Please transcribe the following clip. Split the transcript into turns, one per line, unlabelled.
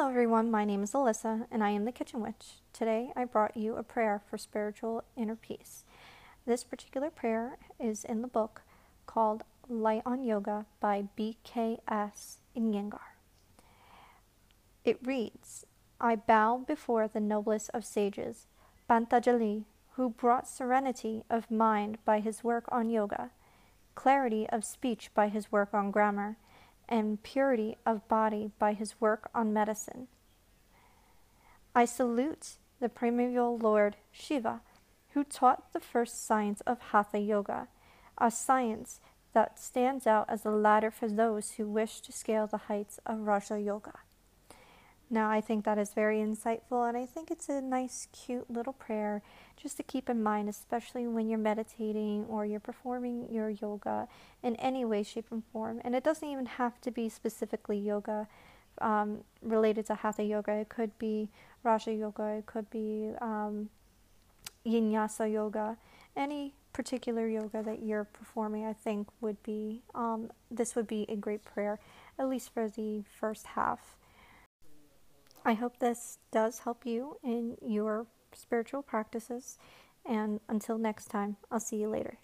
everyone, my name is Alyssa and I am the Kitchen Witch. Today I brought you a prayer for spiritual inner peace. This particular prayer is in the book called Light on Yoga by BKS Iyengar. It reads I bow before the noblest of sages, Patanjali, who brought serenity of mind by his work on yoga, clarity of speech by his work on grammar and purity of body by his work on medicine. I salute the primeval Lord Shiva, who taught the first science of Hatha Yoga, a science that stands out as a ladder for those who wish to scale the heights of Raja Yoga. Now, I think that is very insightful, and I think it's a nice, cute little prayer just to keep in mind, especially when you're meditating or you're performing your yoga in any way, shape, and form. And it doesn't even have to be specifically yoga um, related to Hatha Yoga, it could be Raja Yoga, it could be um, Vinyasa Yoga, any particular yoga that you're performing, I think would be um, this would be a great prayer, at least for the first half. I hope this does help you in your spiritual practices. And until next time, I'll see you later.